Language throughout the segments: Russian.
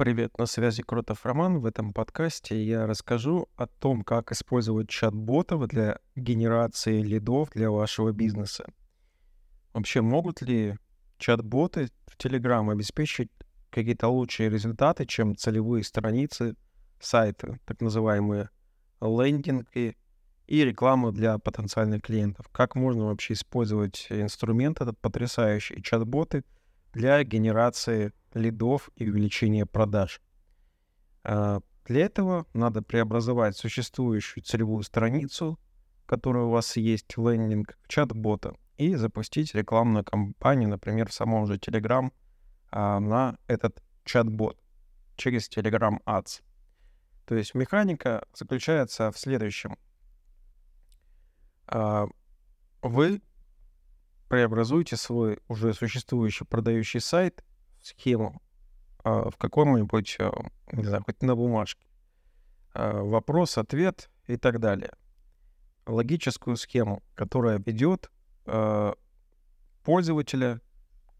Привет, на связи Кротов Роман. В этом подкасте я расскажу о том, как использовать чат-ботов для генерации лидов для вашего бизнеса. Вообще, могут ли чат-боты в Telegram обеспечить какие-то лучшие результаты, чем целевые страницы сайта, так называемые лендинги и рекламу для потенциальных клиентов? Как можно вообще использовать инструмент этот потрясающий, чат-боты — для генерации лидов и увеличения продаж. А, для этого надо преобразовать существующую целевую страницу, которая у вас есть, лендинг, в чат-бота, и запустить рекламную кампанию, например, в самом же Telegram а, на этот чат-бот через Telegram Ads. То есть механика заключается в следующем. А, вы преобразуйте свой уже существующий продающий сайт в схему а, в каком-нибудь, а, не знаю, хоть на бумажке. А, вопрос, ответ и так далее. Логическую схему, которая ведет пользователя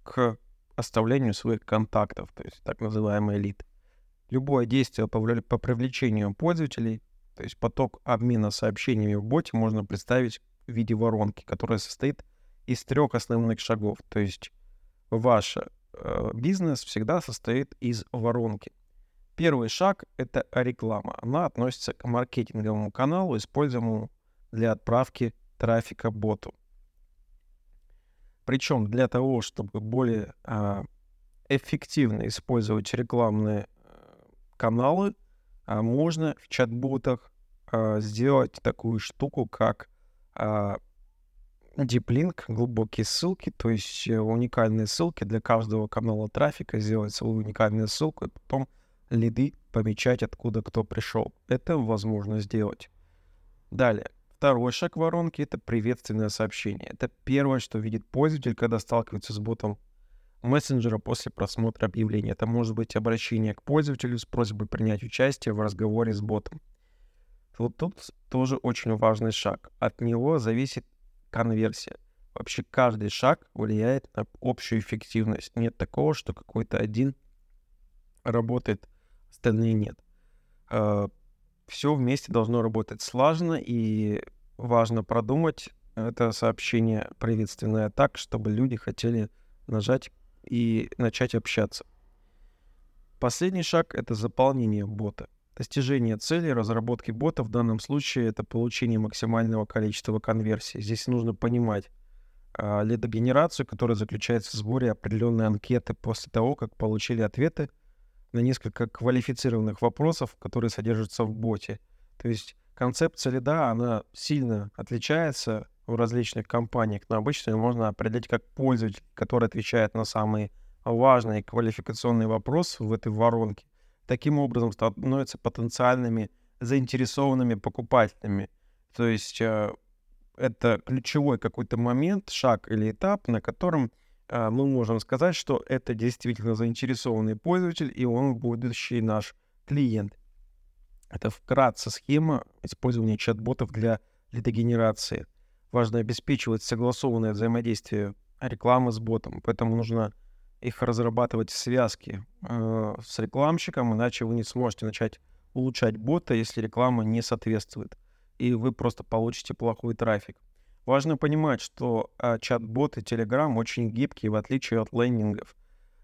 к оставлению своих контактов, то есть так называемый лид. Любое действие по привлечению пользователей, то есть поток обмена сообщениями в боте можно представить в виде воронки, которая состоит из трех основных шагов. То есть ваш э, бизнес всегда состоит из воронки. Первый шаг — это реклама. Она относится к маркетинговому каналу, используемому для отправки трафика боту. Причем для того, чтобы более э, эффективно использовать рекламные э, каналы, э, можно в чат-ботах э, сделать такую штуку, как э, Deep глубокие ссылки, то есть э, уникальные ссылки для каждого канала трафика, сделать свою уникальную ссылку и потом лиды помечать, откуда кто пришел. Это возможно сделать. Далее. Второй шаг воронки — это приветственное сообщение. Это первое, что видит пользователь, когда сталкивается с ботом мессенджера после просмотра объявления. Это может быть обращение к пользователю с просьбой принять участие в разговоре с ботом. Вот тут тоже очень важный шаг. От него зависит конверсия. Вообще каждый шаг влияет на общую эффективность. Нет такого, что какой-то один работает, остальные нет. А, Все вместе должно работать слаженно, и важно продумать это сообщение приветственное так, чтобы люди хотели нажать и начать общаться. Последний шаг — это заполнение бота. Достижение цели разработки бота в данном случае это получение максимального количества конверсий. Здесь нужно понимать а, лидогенерацию, которая заключается в сборе определенной анкеты после того, как получили ответы на несколько квалифицированных вопросов, которые содержатся в боте. То есть концепция лида, она сильно отличается в различных компаниях, но обычно ее можно определить как пользователь, который отвечает на самые важные квалификационные вопросы в этой воронке таким образом становятся потенциальными заинтересованными покупателями. То есть э, это ключевой какой-то момент, шаг или этап, на котором э, мы можем сказать, что это действительно заинтересованный пользователь, и он будущий наш клиент. Это вкратце схема использования чат-ботов для лидогенерации. Важно обеспечивать согласованное взаимодействие рекламы с ботом, поэтому нужно их разрабатывать в связке э, с рекламщиком, иначе вы не сможете начать улучшать бота, если реклама не соответствует, и вы просто получите плохой трафик. Важно понимать, что э, чат-бот и Telegram очень гибкие, в отличие от лендингов.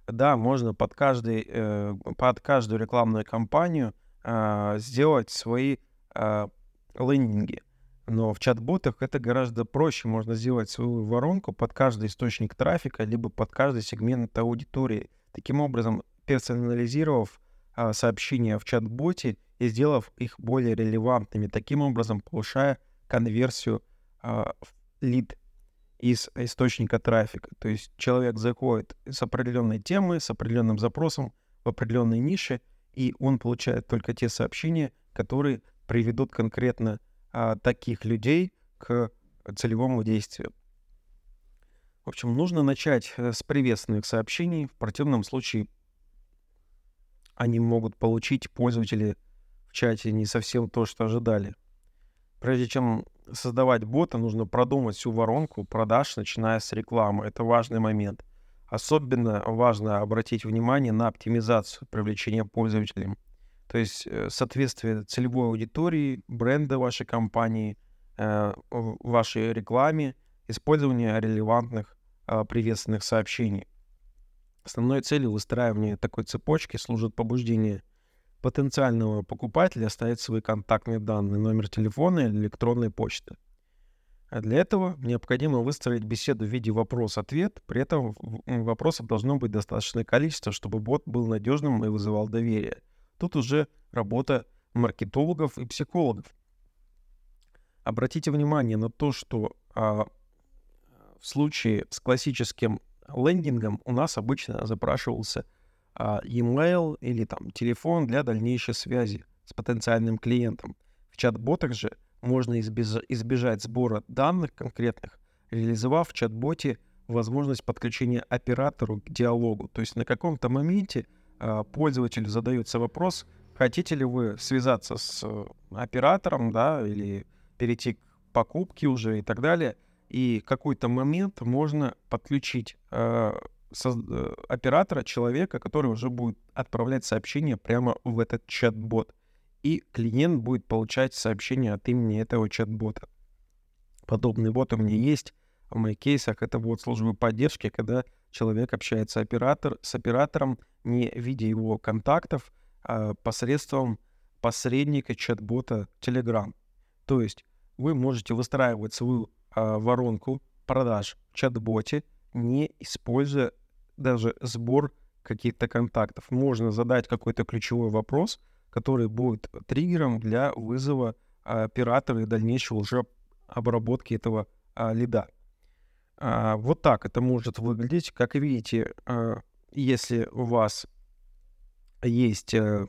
Да, можно под, каждый, э, под каждую рекламную кампанию э, сделать свои э, лендинги. Но в чат-ботах это гораздо проще. Можно сделать свою воронку под каждый источник трафика, либо под каждый сегмент аудитории. Таким образом, персонализировав а, сообщения в чат-боте и сделав их более релевантными, таким образом повышая конверсию а, в лид из источника трафика. То есть человек заходит с определенной темы, с определенным запросом в определенной нише, и он получает только те сообщения, которые приведут конкретно а, таких людей к целевому действию. В общем, нужно начать э, с приветственных сообщений. В противном случае они могут получить пользователи в чате не совсем то, что ожидали. Прежде чем создавать бота, нужно продумать всю воронку продаж, начиная с рекламы. Это важный момент. особенно важно обратить внимание на оптимизацию привлечения пользователей. То есть э, соответствие целевой аудитории, бренда вашей компании, э, вашей рекламе, использование релевантных э, приветственных сообщений. Основной целью выстраивания такой цепочки служит побуждение потенциального покупателя оставить свои контактные данные, номер телефона или электронной почты. А для этого необходимо выстроить беседу в виде вопрос-ответ, при этом вопросов должно быть достаточное количество, чтобы бот был надежным и вызывал доверие. Тут уже работа маркетологов и психологов. Обратите внимание на то, что а, в случае с классическим лендингом у нас обычно запрашивался а, e-mail или там телефон для дальнейшей связи с потенциальным клиентом. В чат-ботах же можно избежать, избежать сбора данных конкретных, реализовав в чат-боте возможность подключения оператору к диалогу. То есть на каком-то моменте пользователь задается вопрос, хотите ли вы связаться с э, оператором, да, или перейти к покупке уже и так далее. И какой-то момент можно подключить э, со, э, оператора, человека, который уже будет отправлять сообщение прямо в этот чат-бот и клиент будет получать сообщение от имени этого чат-бота. Подобный бот у меня есть. В моих кейсах это бот службы поддержки, когда человек общается оператор, с оператором, не видя его контактов, а посредством посредника чат-бота Telegram. То есть вы можете выстраивать свою а, воронку продаж в чат-боте, не используя даже сбор каких-то контактов. Можно задать какой-то ключевой вопрос — который будет триггером для вызова оператора и дальнейшего уже обработки этого а, лида. А, вот так это может выглядеть. Как видите, а, если у вас есть а,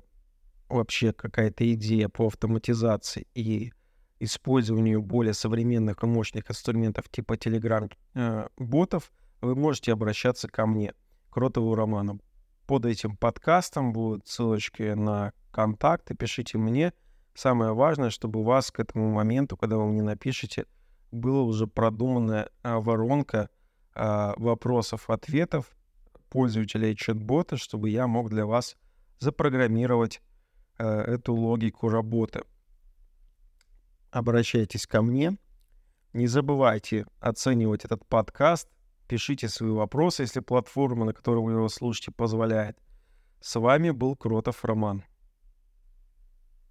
вообще какая-то идея по автоматизации и использованию более современных и мощных инструментов типа Telegram-ботов, вы можете обращаться ко мне, Кротову Роману. Под этим подкастом будут ссылочки на контакты, пишите мне. Самое важное, чтобы у вас к этому моменту, когда вы мне напишете, была уже продуманная а, воронка а, вопросов-ответов пользователей чат-бота, чтобы я мог для вас запрограммировать а, эту логику работы. Обращайтесь ко мне. Не забывайте оценивать этот подкаст. Пишите свои вопросы, если платформа, на которой вы его слушаете, позволяет. С вами был Кротов Роман.